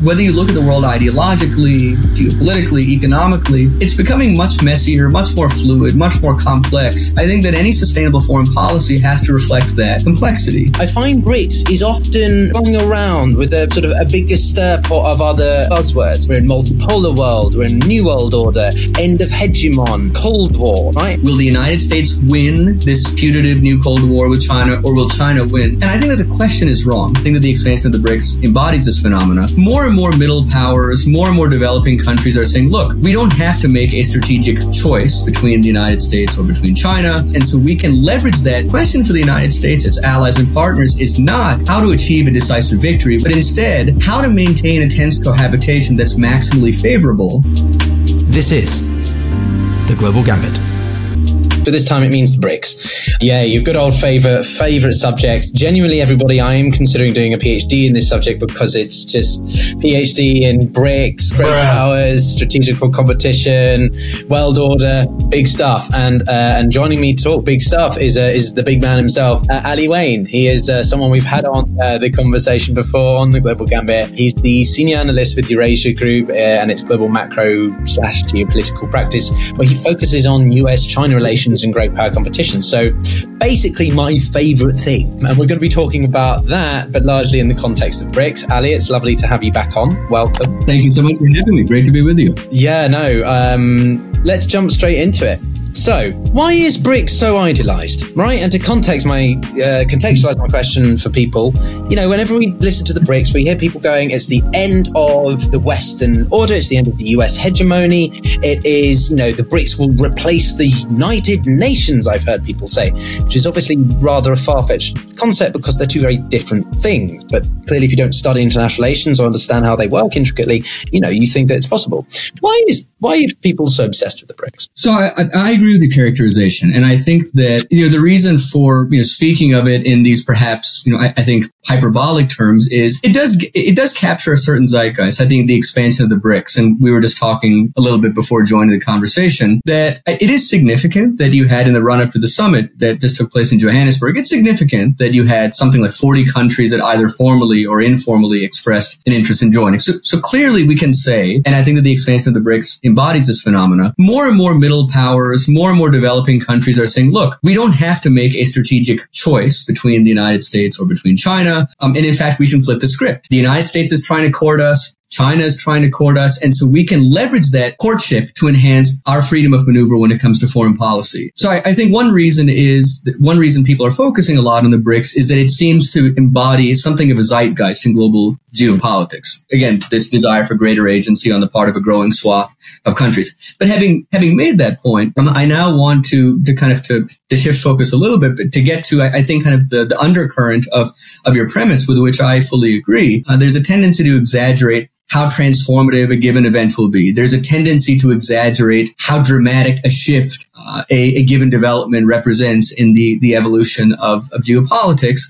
Whether you look at the world ideologically, geopolitically, economically, it's becoming much messier, much more fluid, much more complex. I think that any sustainable foreign policy has to reflect that complexity. I find BRICS is often going around with a sort of a bigger stir pot of other buzzwords. We're in multipolar world, we're in new world order, end of hegemon, Cold War, right? Will the United States win this putative new Cold War with China, or will China win? And I think that the question is wrong. I think that the expansion of the BRICS embodies this phenomena. More and more middle powers, more and more developing countries are saying, look, we don't have to make a strategic choice between the United States or between China. And so we can leverage that question for the United States, its allies and partners is not how to achieve a decisive victory, but instead how to maintain a tense cohabitation that's maximally favorable. This is the Global Gambit but this time it means the BRICS. Yeah, your good old favorite favorite subject. Genuinely, everybody, I am considering doing a PhD in this subject because it's just PhD in BRICS, great Bruh. powers, strategical competition, world order, big stuff. And uh, and joining me to talk big stuff is uh, is the big man himself, uh, Ali Wyne. He is uh, someone we've had on uh, the conversation before on the Global Gambit. He's the senior analyst with Eurasia Group uh, and its global macro slash geopolitical practice, where he focuses on U.S.-China relations and great power competition. So basically my favorite thing. And we're going to be talking about that, but largely in the context of BRICS. Ali, it's lovely to have you back on. Welcome. Thank you so much for having me. Great to be with you. Yeah, no. Um, let's jump straight into it. So, why is BRICS so idolized, right? And to context my uh, contextualize my question for people, you know, whenever we listen to the BRICS, we hear people going, "It's the end of the Western order. It's the end of the U.S. hegemony. It is, you know, the BRICS will replace the United Nations." I've heard people say, which is obviously rather a far fetched concept because they're two very different things. But clearly, if you don't study international relations or understand how they work intricately, you know, you think that it's possible. Why is why are people so obsessed with the BRICS? So I, I agree with the characterization. And I think that, you know, the reason for, you know, speaking of it in these perhaps, you know, I, I, think hyperbolic terms is it does, it does capture a certain zeitgeist. I think the expansion of the BRICS, and we were just talking a little bit before joining the conversation, that it is significant that you had in the run up to the summit that just took place in Johannesburg. It's significant that you had something like 40 countries that either formally or informally expressed an interest in joining. So, so clearly we can say, and I think that the expansion of the BRICS embodies this phenomena, more and more middle powers, more and more developing countries are saying, look, we don't have to make a strategic choice between the United States or between China. Um, and in fact, we can flip the script. The United States is trying to court us. China is trying to court us. And so we can leverage that courtship to enhance our freedom of maneuver when it comes to foreign policy. So I, I, think one reason is that one reason people are focusing a lot on the BRICS is that it seems to embody something of a zeitgeist in global geopolitics. Again, this desire for greater agency on the part of a growing swath of countries. But having, having made that point, um, I now want to, to kind of to, to shift focus a little bit, but to get to, I, I think kind of the, the undercurrent of, of your premise with which I fully agree. Uh, there's a tendency to exaggerate how transformative a given event will be. There's a tendency to exaggerate how dramatic a shift uh, a, a, given development represents in the, the evolution of, of geopolitics.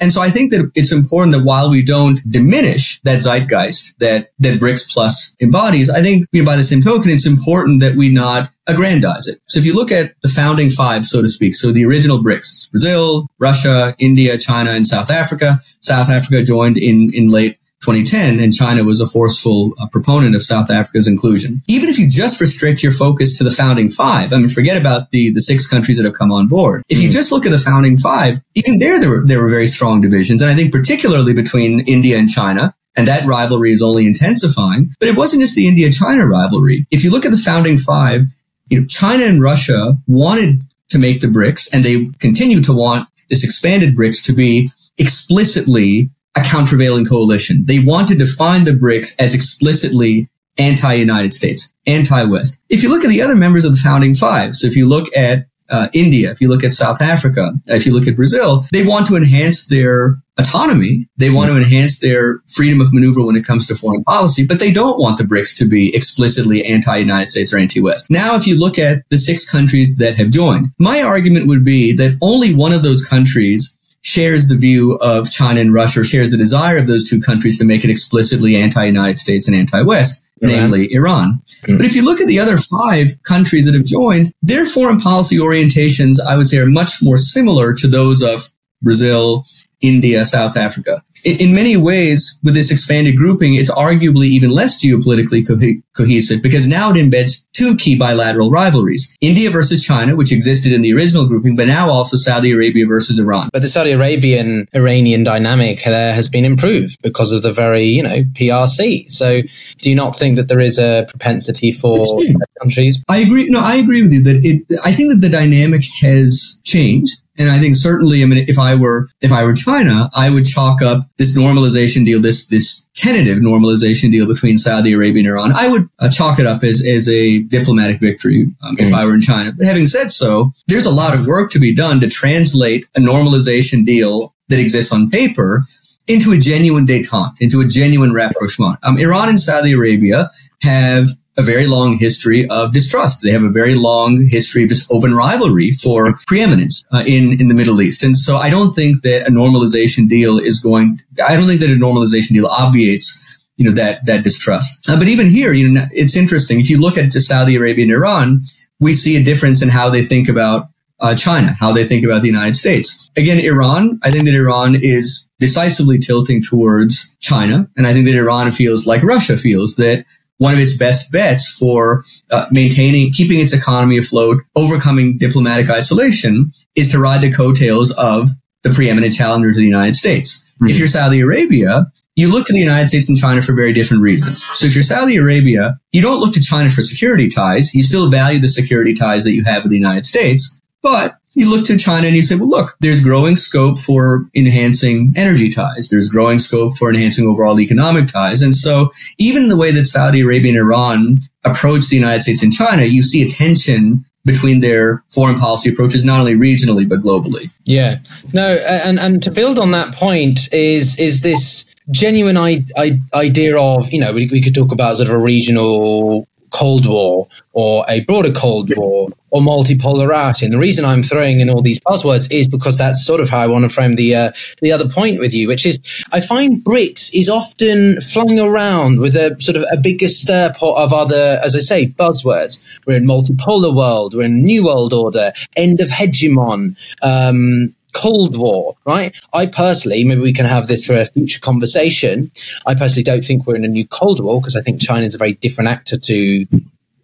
And so I think that it's important that while we don't diminish that zeitgeist that, that BRICS Plus embodies, I think you know, by the same token, it's important that we not aggrandize it. So if you look at the founding five, so to speak, so the original BRICS, Brazil, Russia, India, China, and South Africa. South Africa joined in, in late 2010, and China was a forceful uh, proponent of South Africa's inclusion. Even if you just restrict your focus to the founding five, I mean, forget about the, the six countries that have come on board. If you just look at the founding five, even there, there were, there were very strong divisions. And I think particularly between India and China, and that rivalry is only intensifying. But it wasn't just the India-China rivalry. If you look at the founding five, you know, China and Russia wanted to make the BRICS, and they continue to want this expanded BRICS to be explicitly a countervailing coalition. They want to define the BRICS as explicitly anti-United States, anti-West. If you look at the other members of the founding five, so if you look at uh, India, if you look at South Africa, if you look at Brazil, they want to enhance their autonomy. They want to enhance their freedom of maneuver when it comes to foreign policy, but they don't want the BRICS to be explicitly anti-United States or anti-West. Now, if you look at the six countries that have joined, my argument would be that only one of those countries shares the view of China and Russia, or shares the desire of those two countries to make it explicitly anti-United States and anti-West, Iran. namely Iran. Mm. But if you look at the other five countries that have joined, their foreign policy orientations, I would say, are much more similar to those of Brazil, India, South Africa. In, in many ways, with this expanded grouping, it's arguably even less geopolitically co- cohesive because now it embeds two key bilateral rivalries. India versus China, which existed in the original grouping, but now also Saudi Arabia versus Iran. But the Saudi Arabian Iranian dynamic there has been improved because of the very, you know, PRC. So do you not think that there is a propensity for countries? I agree. No, I agree with you that it, I think that the dynamic has changed. And I think certainly, I mean, if I were, if I were China, I would chalk up this normalization deal, this, this tentative normalization deal between Saudi Arabia and Iran. I would uh, chalk it up as, as a diplomatic victory um, mm-hmm. if I were in China. But having said so, there's a lot of work to be done to translate a normalization deal that exists on paper into a genuine detente, into a genuine rapprochement. Um, Iran and Saudi Arabia have a very long history of distrust. They have a very long history of this open rivalry for preeminence uh, in in the Middle East. And so I don't think that a normalization deal is going. I don't think that a normalization deal obviates you know that that distrust. Uh, but even here, you know, it's interesting. If you look at just Saudi Arabia and Iran, we see a difference in how they think about uh, China, how they think about the United States. Again, Iran, I think that Iran is decisively tilting towards China. And I think that Iran feels like Russia feels that one of its best bets for uh, maintaining, keeping its economy afloat, overcoming diplomatic isolation is to ride the coattails of the preeminent challenger to the United States. Mm-hmm. If you're Saudi Arabia, you look to the United States and China for very different reasons. So if you're Saudi Arabia, you don't look to China for security ties. You still value the security ties that you have with the United States, but you look to China and you say, well, look, there's growing scope for enhancing energy ties. There's growing scope for enhancing overall economic ties. And so even the way that Saudi Arabia and Iran approach the United States and China, you see a tension between their foreign policy approaches, not only regionally, but globally. Yeah. No, and, and to build on that point is, is this genuine I- I- idea of, you know, we, we could talk about sort of a regional Cold War or a broader Cold War or multipolarity. And the reason I'm throwing in all these buzzwords is because that's sort of how I want to frame the uh, the other point with you, which is I find BRICS is often flung around with a sort of a bigger stir pot of other, as I say, buzzwords. We're in multipolar world, we're in new world order, end of hegemon. Um, Cold War, right? I personally, maybe we can have this for a future conversation. I personally don't think we're in a new Cold War because I think China is a very different actor to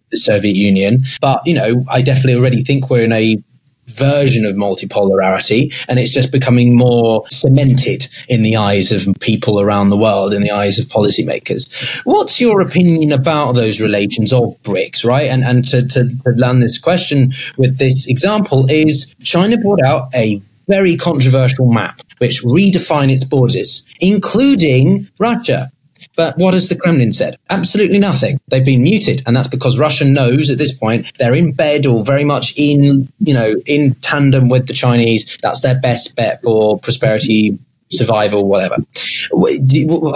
the Soviet Union. But, you know, I definitely already think we're in a version of multipolarity and it's just becoming more cemented in the eyes of people around the world in the eyes of policymakers what's your opinion about those relations of BRICS right and and to, to, to land this question with this example is china brought out a very controversial map which redefine its borders, including Russia. But what has the Kremlin said? Absolutely nothing. They've been muted, and that's because Russia knows at this point they're in bed or very much in, you know, in tandem with the Chinese. That's their best bet for prosperity survival, whatever.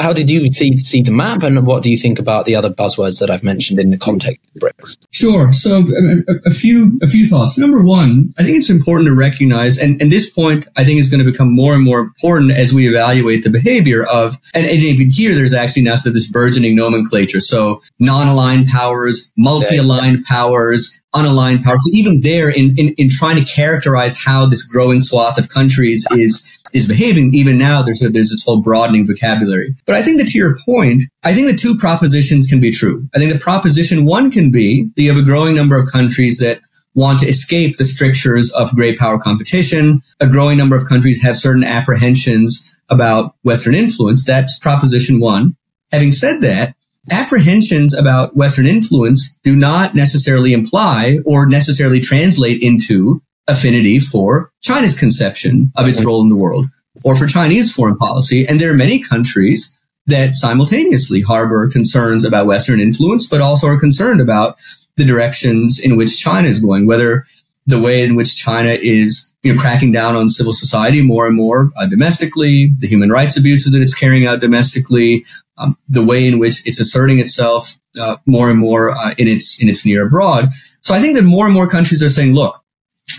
How did you see the map, and what do you think about the other buzzwords that I've mentioned in the context of BRICS? Sure. So um, um, a, a, few a few thoughts. Number one, I think it's important to recognize, and, and this point I think is going to become more and more important as we evaluate the behavior of, and, and even here there's actually now sort of this burgeoning nomenclature. So non-aligned powers, multi-aligned powers, unaligned powers. So even there, in, in in trying to characterize how this growing swath of countries is is behaving, even now there's there's this whole broadening vocabulary. But I think that to your point, I think the two propositions can be true. I think the proposition one can be that you have a growing number of countries that want to escape the strictures of great power competition. A growing number of countries have certain apprehensions about Western influence. That's proposition one. Having said that, apprehensions about Western influence do not necessarily imply or necessarily translate into affinity for China's conception of its role in the world or for Chinese foreign policy. And there are many countries that simultaneously harbor concerns about Western influence, but also are concerned about the directions in which China is going, whether the way in which China is, you know, cracking down on civil society more and more uh, domestically, the human rights abuses that it's carrying out domestically, um, the way in which it's asserting itself uh, more and more uh, in its in its near abroad. So I think that more and more countries are saying, look,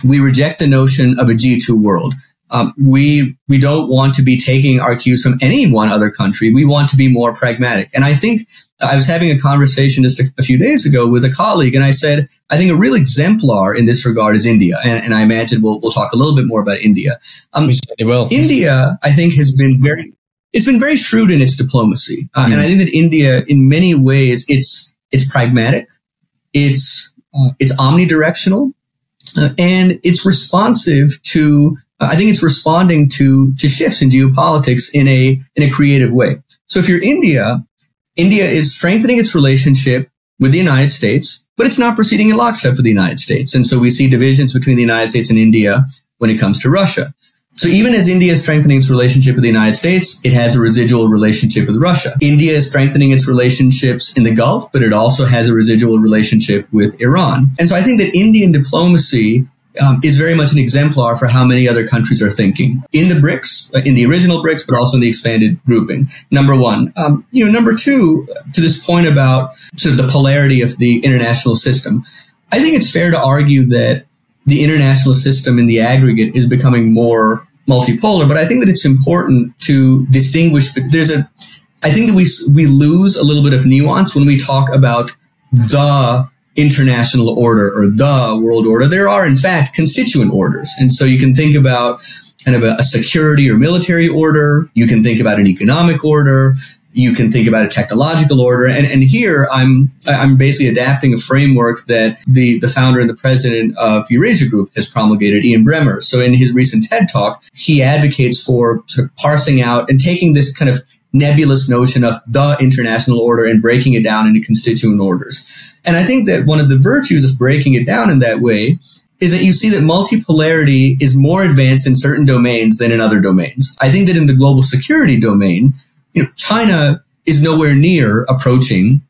we reject the notion of a G2 world. Um, we we don't want to be taking our cues from any one other country. We want to be more pragmatic. And I think I was having a conversation just a, a, few days ago with a colleague, and I said I think a real exemplar in this regard is India, and, and I imagine we'll we'll talk a little bit more about India. Um, we certainly will. India, I think, has been very it's been very shrewd in its diplomacy, uh, mm. and I think that India, in many ways, it's it's pragmatic, it's uh, it's omnidirectional, uh, and it's responsive to I think it's responding to, to shifts in geopolitics in a, in a creative way. So if you're India, India is strengthening its relationship with the United States, but it's not proceeding in lockstep with the United States. And so we see divisions between the United States and India when it comes to Russia. So even as India is strengthening its relationship with the United States, it has a residual relationship with Russia. India is strengthening its relationships in the Gulf, but it also has a residual relationship with Iran. And so I think that Indian diplomacy um, is very much an exemplar for how many other countries are thinking in the BRICS, uh, in the original BRICS, but also in the expanded grouping. Number one, um, you know, number two, to this point about sort of the polarity of the international system, I think it's fair to argue that the international system in the aggregate is becoming more multipolar, but I think that it's important to distinguish. There's a, I think that we we lose a little bit of nuance when we talk about the international order or the world order. There are, in fact, constituent orders. And so you can think about kind of a, a, security or military order. You can think about an economic order. You can think about a technological order. And, and here I'm, I'm basically adapting a framework that the, the founder and the president of Eurasia Group has promulgated, Ian Bremmer. So in his recent TED talk, he advocates for sort of parsing out and taking this kind of nebulous notion of the international order and breaking it down into constituent orders. And I think that one of the virtues of breaking it down in that way is that you see that multipolarity is more advanced in certain domains than in other domains. I think that in the global security domain, you know, China is nowhere near approaching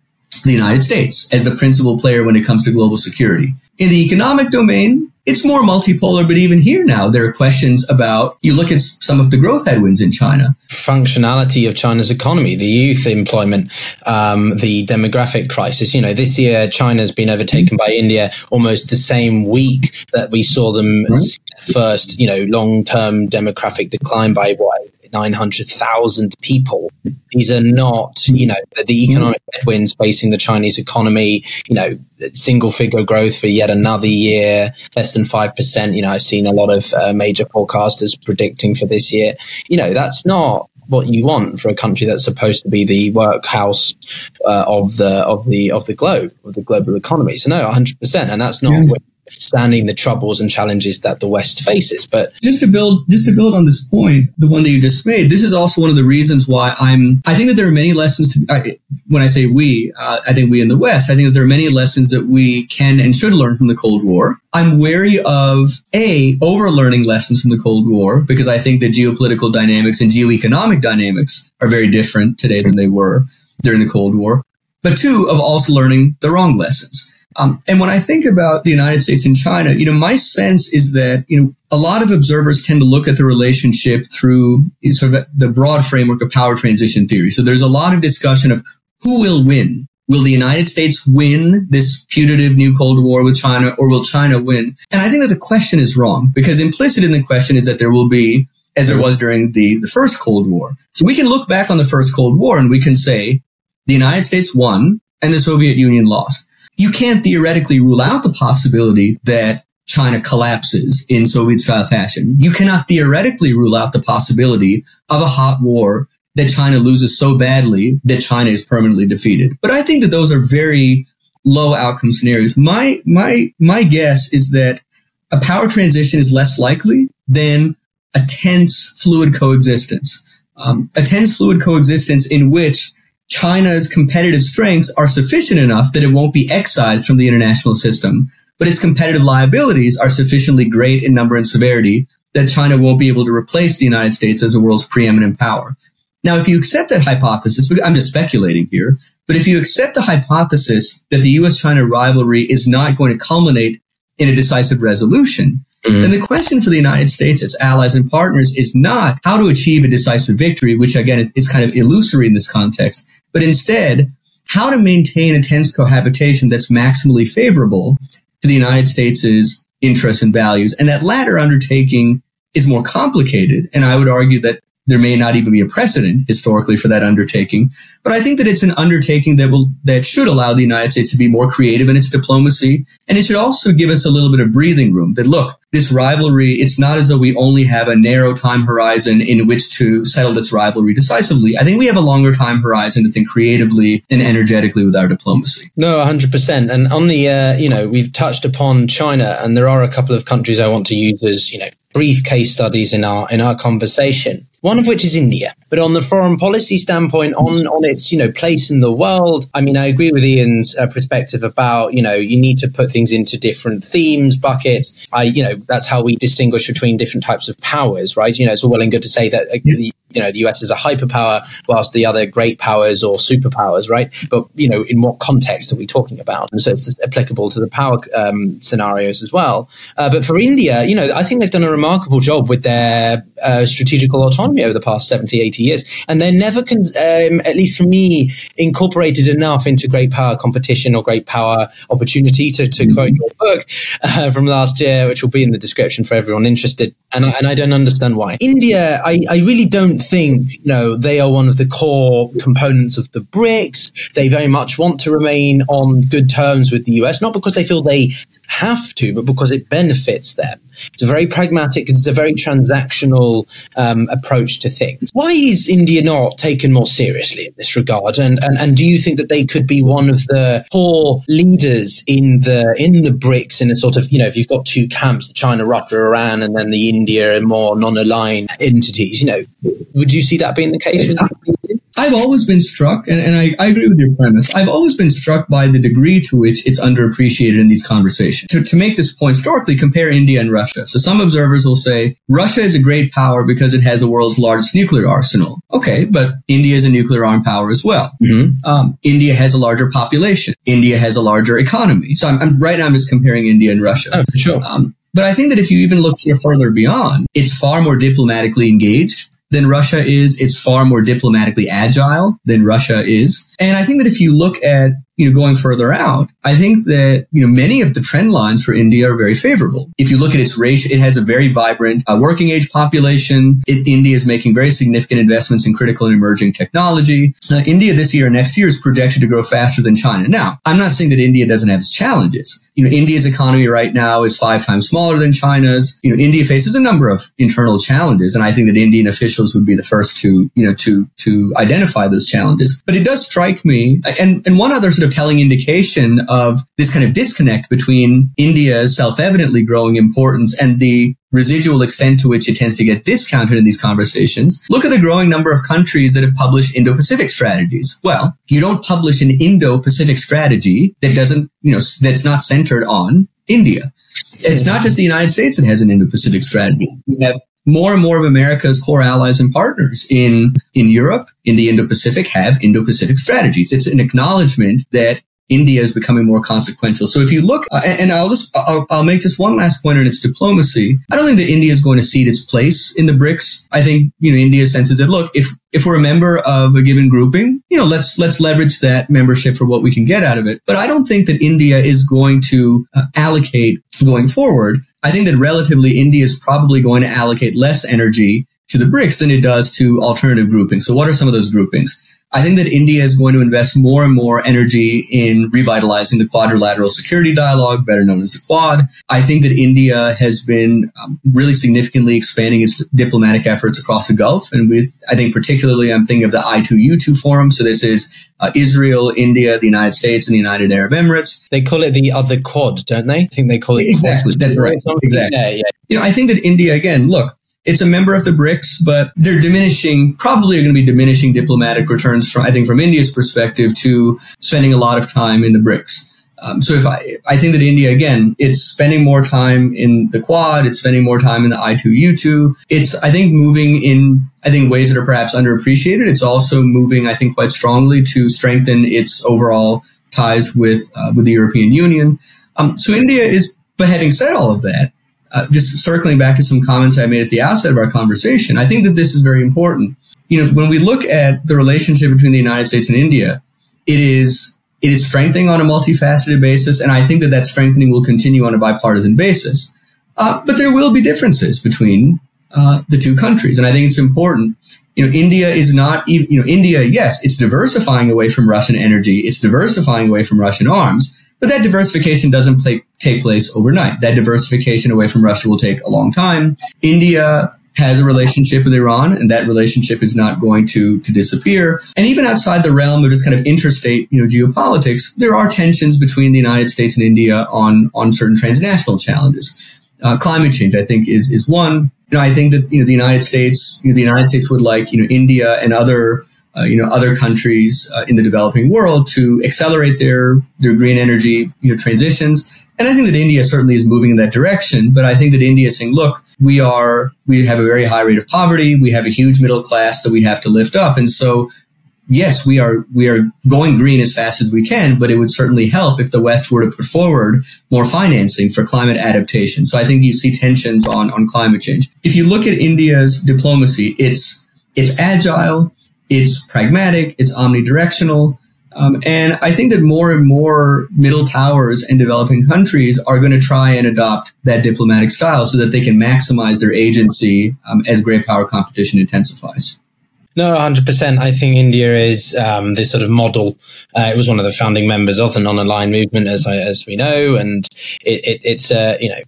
the United States as the principal player when it comes to global security. In the economic domain, it's more multipolar, but even here now, there are questions about, you look at some of the growth headwinds in China. Functionality of China's economy, the youth employment, um, the demographic crisis. You know, this year, China's been overtaken by India almost the same week that we saw them right. first, you know, long term demographic decline by what, 900,000 people. These are not, you know, the economic headwinds facing the Chinese economy, you know, single figure growth for yet another year, less than 5%. You know, I've seen a lot of uh, major forecasters predicting for this year. You know, that's not what you want for a country that's supposed to be the workhouse uh, of the of the of the globe of the global economy. So no, 100, percent and that's not yeah standing the troubles and challenges that the West faces. But just to build, just to build on this point, the one that you just made, this is also one of the reasons why I'm, I think that there are many lessons to, I, when I say we, uh, I think we in the West, I think that there are many lessons that we can and should learn from the Cold War. I'm wary of A, overlearning lessons from the Cold War because I think that geopolitical dynamics and geoeconomic dynamics are very different today than they were during the Cold War. But two, of also learning the wrong lessons. Um, and when I think about the United States and China, you know, my sense is that, you know, a lot of observers tend to look at the relationship through sort of the broad framework of power transition theory. So there's a lot of discussion of who will win. Will the United States win this putative new Cold War with China or will China win? And I think that the question is wrong because implicit in the question is that there will be, as there was during the, the first Cold War. So we can look back on the first Cold War and we can say the United States won and the Soviet Union lost you can't theoretically rule out the possibility that China collapses in Soviet style fashion. You cannot theoretically rule out the possibility of a hot war that China loses so badly that China is permanently defeated. But I think that those are very low outcome scenarios. My, my, my guess is that a power transition is less likely than a tense fluid coexistence. Um, a tense fluid coexistence in which China's competitive strengths are sufficient enough that it won't be excised from the international system, but its competitive liabilities are sufficiently great in number and severity that China won't be able to replace the United States as the world's preeminent power. Now, if you accept that hypothesis, I'm just speculating here, but if you accept the hypothesis that the US-China rivalry is not going to culminate in a decisive resolution, Mm-hmm. And the question for the United States, its allies and partners is not how to achieve a decisive victory, which again is kind of illusory in this context, but instead how to maintain a tense cohabitation that's maximally favorable to the United States' interests and values. And that latter undertaking is more complicated. And I would argue that there may not even be a precedent historically for that undertaking. But I think that it's an undertaking that will, that should allow the United States to be more creative in its diplomacy. And it should also give us a little bit of breathing room that look, this rivalry, it's not as though we only have a narrow time horizon in which to settle this rivalry decisively. I think we have a longer time horizon to think creatively and energetically with our diplomacy. No, 100%. And on the, uh, you know, we've touched upon China and there are a couple of countries I want to use as, you know, brief case studies in our in our conversation one of which is India. But on the foreign policy standpoint, on, on its, you know, place in the world, I mean, I agree with Ian's uh, perspective about, you know, you need to put things into different themes, buckets. I, you know, that's how we distinguish between different types of powers, right? You know, it's all well and good to say that, uh, the, you know, the US is a hyperpower whilst the other great powers or superpowers, right? But, you know, in what context are we talking about? And so it's applicable to the power um, scenarios as well. Uh, but for India, you know, I think they've done a remarkable job with their uh, strategical autonomy over the past 70, 80 years. And they're never, con- um, at least for me, incorporated enough into great power competition or great power opportunity to, to mm-hmm. quote your book uh, from last year, which will be in the description for everyone interested. And I, and I don't understand why. India, I, I really don't think, you know, they are one of the core components of the BRICS. They very much want to remain on good terms with the US, not because they feel they have to, but because it benefits them. It's a very pragmatic, it's a very transactional um, approach to things. Why is India not taken more seriously in this regard? And, and and do you think that they could be one of the core leaders in the in the BRICS in a sort of you know if you've got two camps, China, Russia, Iran, and then the India and more non-aligned entities, you know, would you see that being the case? I've always been struck, and, and I, I, agree with your premise. I've always been struck by the degree to which it's underappreciated in these conversations. To, to make this point historically, compare India and Russia. So some observers will say Russia is a great power because it has the world's largest nuclear arsenal. Okay, but India is a nuclear armed power as well. Mm-hmm. Um, India has a larger population. India has a larger economy. So I'm, I'm right now I'm just comparing India and Russia. Oh, sure. Um, but I think that if you even look further beyond, it's far more diplomatically engaged than Russia is. It's far more diplomatically agile than Russia is. And I think that if you look at you know, going further out, I think that, you know, many of the trend lines for India are very favorable. If you look at its ratio, it has a very vibrant uh, working age population. It, India is making very significant investments in critical and emerging technology. India this year and next year is projected to grow faster than China. Now, I'm not saying that India doesn't have its challenges. You know, India's economy right now is five times smaller than China's. You know, India faces a number of internal challenges, and I think that Indian officials would be the first to, you know, to to identify those challenges. But it does strike me, and and one other sort of telling indication of this kind of disconnect between India's self-evidently growing importance and the residual extent to which it tends to get discounted in these conversations. Look at the growing number of countries that have published Indo-Pacific strategies. Well, you don't publish an Indo-Pacific strategy that doesn't, you know, that's not centered on India. It's not just the United States that has an Indo-Pacific strategy. We have more and more of America's core allies and partners in, in Europe, in the Indo-Pacific have Indo-Pacific strategies. It's an acknowledgement that India is becoming more consequential. So if you look, uh, and I'll just, I'll, I'll, make just one last point on its diplomacy. I don't think that India is going to cede its place in the BRICS. I think, you know, India senses that, look, if, if we're a member of a given grouping, you know, let's, let's leverage that membership for what we can get out of it. But I don't think that India is going to uh, allocate going forward. I think that relatively India is probably going to allocate less energy to the BRICS than it does to alternative groupings. So what are some of those groupings? I think that India is going to invest more and more energy in revitalizing the quadrilateral security dialogue, better known as the Quad. I think that India has been um, really significantly expanding its diplomatic efforts across the Gulf. And with, I think particularly, I'm thinking of the I2U2 forum. So this is uh, Israel, India, the United States, and the United Arab Emirates. They call it the other Quad, don't they? I think they call it exactly. That's right. Exactly. Yeah, yeah. You know, I think that India again. Look, it's a member of the BRICS, but they're diminishing, probably are going to be diminishing diplomatic returns from, I think, from India's perspective to spending a lot of time in the BRICS. Um, so if I, I think that India, again, it's spending more time in the Quad, it's spending more time in the I2U2. It's, I think, moving in, I think, ways that are perhaps underappreciated. It's also moving, I think, quite strongly to strengthen its overall ties with, uh, with the European Union. Um, so India is, but having said all of that, uh, just circling back to some comments I made at the outset of our conversation, I think that this is very important. You know, when we look at the relationship between the United States and India, it is it is strengthening on a multifaceted basis, and I think that that strengthening will continue on a bipartisan basis. Uh, but there will be differences between uh, the two countries. And I think it's important. You know, India is not, you know, India, yes, it's diversifying away from Russian energy. It's diversifying away from Russian arms, but that diversification doesn't play, take place overnight. That diversification away from Russia will take a long time. India has a relationship with Iran, and that relationship is not going to to disappear. And even outside the realm of just kind of interstate, you know, geopolitics, there are tensions between the United States and India on on certain transnational challenges. Uh, climate change, I think, is is one. You know, I think that you know the United States, you know, the United States would like you know India and other uh, you know other countries uh, in the developing world to accelerate their their green energy you know transitions. And I think that India certainly is moving in that direction. But I think that India is saying, look, we are we have a very high rate of poverty. We have a huge middle class that we have to lift up. And so yes, we are we are going green as fast as we can, but it would certainly help if the West were to put forward more financing for climate adaptation. So I think you see tensions on on climate change. If you look at India's diplomacy, it's it's agile, it's pragmatic, it's omnidirectional. Um, and I think that more and more middle powers and developing countries are going to try and adopt that diplomatic style so that they can maximize their agency um, as great power competition intensifies. No, 100%. I think India is um, this sort of model. Uh, it was one of the founding members of the non-aligned movement, as I, as we know, and it, it, it's uh, you know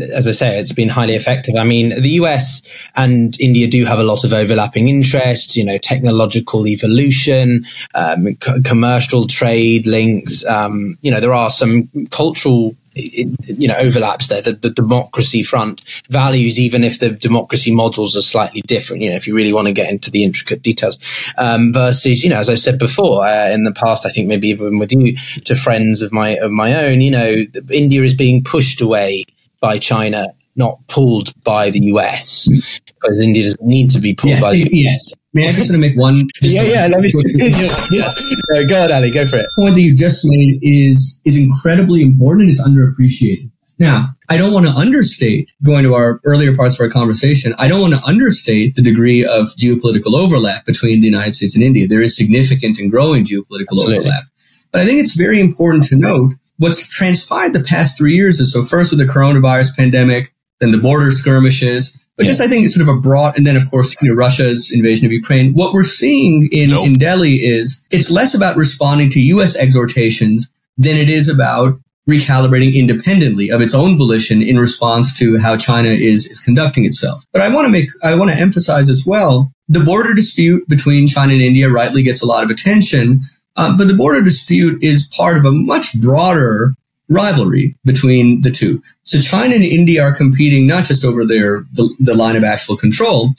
as I say, it's been highly effective. I mean, the US and India do have a lot of overlapping interests, you know, technological evolution, um, c- commercial trade links. Um, you know, there are some cultural you know overlaps there the, the, democracy front values even if the democracy models are slightly different you know if you really want to get into the intricate details um, versus you know as i said before uh, in the past i think maybe even with you to friends of my of my own you know india is being pushed away by china not pulled by the us because india doesn't need to be pulled yeah, by the yes May I just to make one? yeah, yeah. Let me. yeah, yeah. Go on, Ali. Go for it. The point that you just made is is incredibly important and it's underappreciated. Now, I don't want to understate going to our earlier parts of our conversation. I don't want to understate the degree of geopolitical overlap between the United States and India. There is significant and growing geopolitical Absolutely. overlap. But I think it's very important to note what's transpired the past three years is so first with the coronavirus pandemic, then the border skirmishes, but yeah. just I think it's sort of a broad, and then of course, you know, Russia's invasion of Ukraine. What we're seeing in, nope. in Delhi is it's less about responding to U.S. exhortations than it is about recalibrating independently of its own volition in response to how China is, is conducting itself. But I want to make, I want to emphasize as well, the border dispute between China and India rightly gets a lot of attention. Uh, but the border dispute is part of a much broader rivalry between the two. So China and India are competing not just over their the, the line of actual control.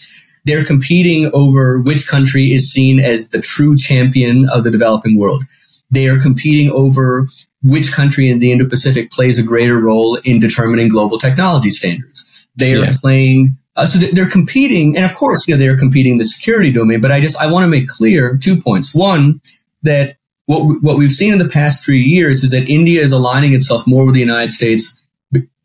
They're competing over which country is seen as the true champion of the developing world. They are competing over which country in the Indo-Pacific plays a greater role in determining global technology standards. They are yeah. playing uh, so they're competing, and of course, you know, they're competing in the security domain. But I just I want to make clear two points. One, that what what we've seen in the past three years is that India is aligning itself more with the United States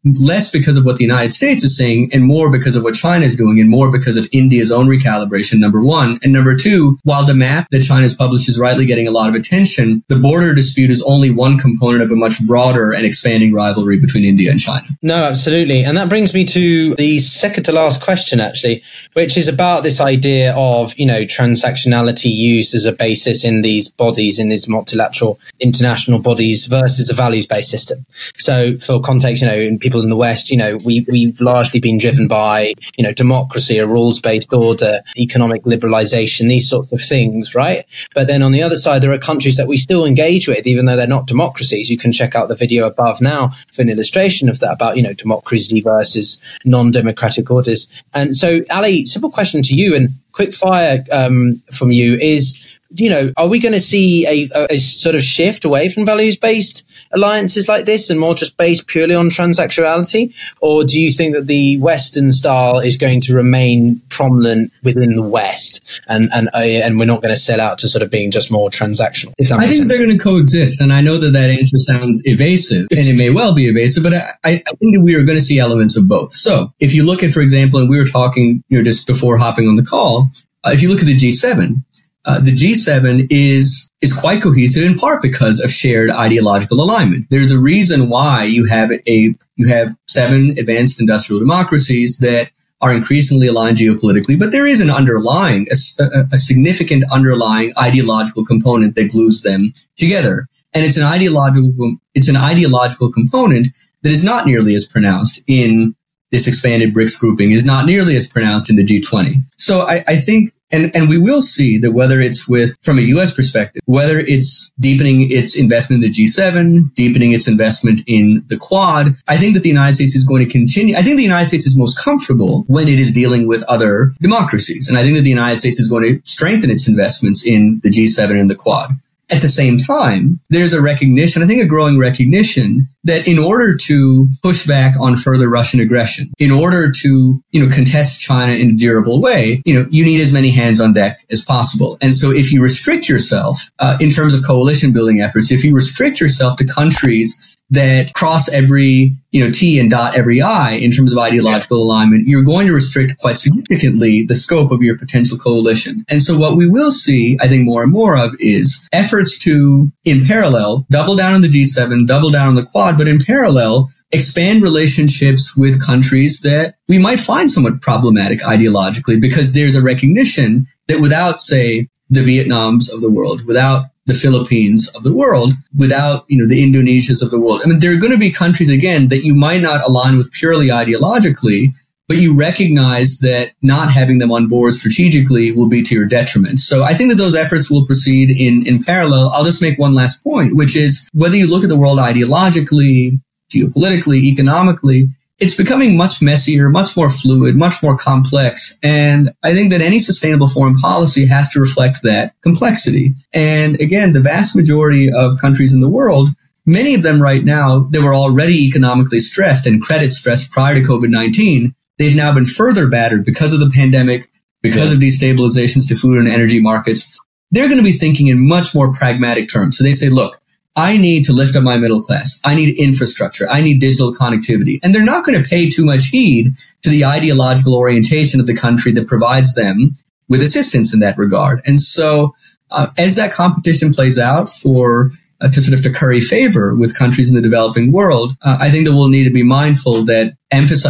less because of what the United States is saying and more because of what China is doing and more because of India's own recalibration, number one. And number two, while the map that China's published is rightly getting a lot of attention, the border dispute is only one component of a much broader and expanding rivalry between India and China. No, absolutely. And that brings me to the second to last question, actually, which is about this idea of, you know, transactionality used as a basis in these bodies, in these multilateral international bodies versus a values based system. So for context, you know, people in the West, you know, we, we've largely been driven by, you know, democracy, a rules based order, economic liberalization, these sorts of things, right? But then on the other side, there are countries that we still engage with, even though they're not democracies. You can check out the video above now for an illustration of that about, you know, democracy versus non democratic orders. And so, Ali, simple question to you and quick fire um, from you is, you know, are we going to see a, a, a, sort of shift away from values based alliances like this and more just based purely on transactionality? Or do you think that the Western style is going to remain prominent within the West and, and, uh, and we're not going to sell out to sort of being just more transactional? I think sense? they're going to coexist. And I know that that answer sounds evasive and it may well be evasive, but I, I think that we are going to see elements of both. So if you look at, for example, and we were talking, you know, just before hopping on the call, uh, if you look at the G7, uh, the G7 is is quite cohesive in part because of shared ideological alignment. There's a reason why you have a you have seven advanced industrial democracies that are increasingly aligned geopolitically, but there is an underlying, a, a, significant underlying ideological component that glues them together. And it's an ideological, it's an ideological component that is not nearly as pronounced in this expanded BRICS grouping is not nearly as pronounced in the G20. So I, I think and, and we will see that whether it's with, from a U.S. perspective, whether it's deepening its investment in the G7, deepening its investment in the Quad, I think that the United States is going to continue. I think the United States is most comfortable when it is dealing with other democracies. And I think that the United States is going to strengthen its investments in the G7 and the Quad. At the same time, there's a recognition, I think a growing recognition that in order to push back on further Russian aggression, in order to, you know, contest China in a durable way, you know, you need as many hands on deck as possible. And so if you restrict yourself uh, in terms of coalition building efforts, if you restrict yourself to countries that cross every, you know, T and dot every I in terms of ideological yeah. alignment, you're going to restrict quite significantly the scope of your potential coalition. And so what we will see, I think more and more of is efforts to, in parallel, double down on the G7, double down on the Quad, but in parallel, expand relationships with countries that we might find somewhat problematic ideologically because there's a recognition that without, say, the Vietnams of the world, without the Philippines of the world without, you know, the Indonesias of the world. I mean, there are going to be countries again that you might not align with purely ideologically, but you recognize that not having them on board strategically will be to your detriment. So I think that those efforts will proceed in, in parallel. I'll just make one last point, which is whether you look at the world ideologically, geopolitically, economically, it's becoming much messier, much more fluid, much more complex. And I think that any sustainable foreign policy has to reflect that complexity. And again, the vast majority of countries in the world, many of them right now, they were already economically stressed and credit stressed prior to COVID-19. They've now been further battered because of the pandemic, because yeah. of destabilizations to food and energy markets. They're going to be thinking in much more pragmatic terms. So they say, look, I need to lift up my middle class. I need infrastructure. I need digital connectivity. And they're not going to pay too much heed to the ideological orientation of the country that provides them with assistance in that regard. And so, uh, as that competition plays out for uh, to sort of to curry favor with countries in the developing world, uh, I think that we'll need to be mindful that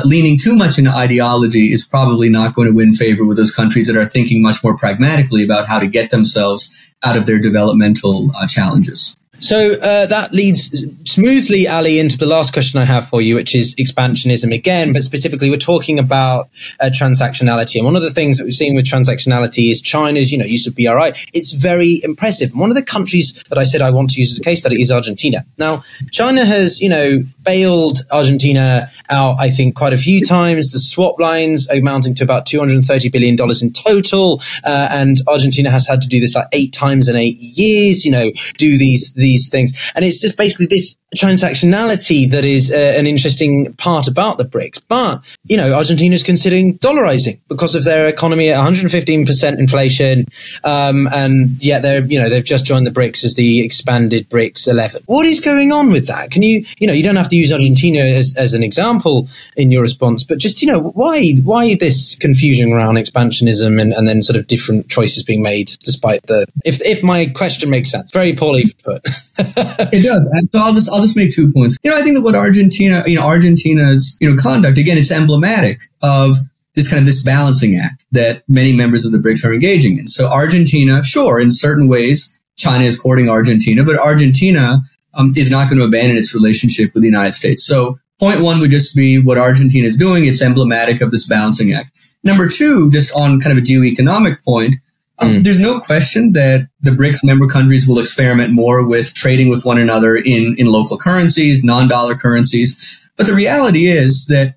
leaning too much into ideology is probably not going to win favor with those countries that are thinking much more pragmatically about how to get themselves out of their developmental uh, challenges. So uh, that leads smoothly, Ali, into the last question I have for you, which is expansionism again, but specifically we're talking about uh, transactionality. And one of the things that we've seen with transactionality is China's, you know, use of BRI. It's very impressive. And one of the countries that I said I want to use as a case study is Argentina. Now, China has, you know, bailed Argentina out, I think, quite a few times. The swap lines amounting to about $230 billion in total. Uh, and Argentina has had to do this like eight times in eight years, you know, do these, these these things. And it's just basically this transactionality that is uh, an interesting part about the BRICS. But, you know, Argentina is considering dollarizing because of their economy at 115% inflation. Um, and yet they're, you know, they've just joined the BRICS as the expanded BRICS 11. What is going on with that? Can you, you know, you don't have to use Argentina as, as an example in your response, but just, you know, why, why this confusion around expansionism and, and then sort of different choices being made despite the, if, if my question makes sense, very poorly put. it does. And so I'll just, I'll just make two points. You know, I think that what Argentina, you know, Argentina's, you know, conduct, again, it's emblematic of this kind of this balancing act that many members of the BRICS are engaging in. So Argentina, sure, in certain ways, China is courting Argentina, but Argentina um, is not going to abandon its relationship with the United States. So point one would just be what Argentina is doing. It's emblematic of this balancing act. Number two, just on kind of a geoeconomic point, um, mm. There's no question that the BRICS member countries will experiment more with trading with one another in, in local currencies, non-dollar currencies. But the reality is that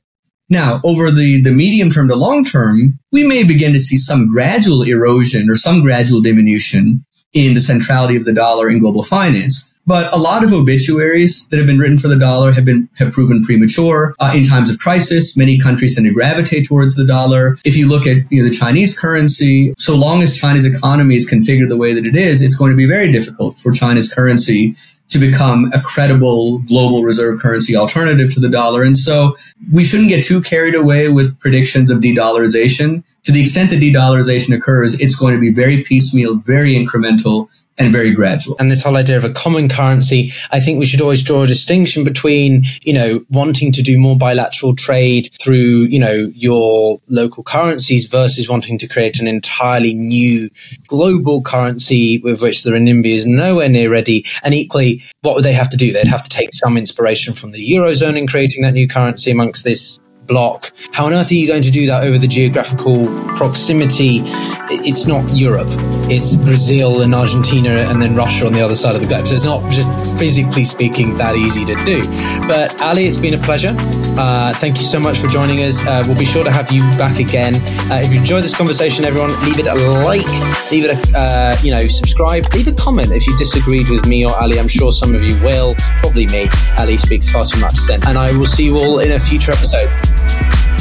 now over the, the medium term to long term, we may begin to see some gradual erosion or some gradual diminution in the centrality of the dollar in global finance. But a lot of obituaries that have been written for the dollar have been have proven premature. Uh, in times of crisis, many countries tend to gravitate towards the dollar. If you look at you know the Chinese currency, so long as China's economy is configured the way that it is, it's going to be very difficult for China's currency to become a credible global reserve currency alternative to the dollar. And so we shouldn't get too carried away with predictions of de-dollarization. To the extent that de-dollarization occurs, it's going to be very piecemeal, very incremental, and very gradual. And this whole idea of a common currency, I think we should always draw a distinction between, you know, wanting to do more bilateral trade through, you know, your local currencies versus wanting to create an entirely new global currency with which the renminbi is nowhere near ready. And equally, what would they have to do? They'd have to take some inspiration from the Eurozone in creating that new currency amongst this bloc. How on earth are you going to do that over the geographical proximity? It's not Europe. It's Brazil and Argentina and then Russia on the other side of the globe. So it's not just physically speaking that easy to do. But Ali, it's been a pleasure. Uh, thank you so much for joining us. Uh, we'll be sure to have you back again. Uh, if you enjoyed this conversation, everyone, leave it a like, leave it a, uh, you know, subscribe, leave a comment if you disagreed with me or Ali. I'm sure some of you will. Probably me. Ali speaks far too much sense. And I will see you all in a future episode.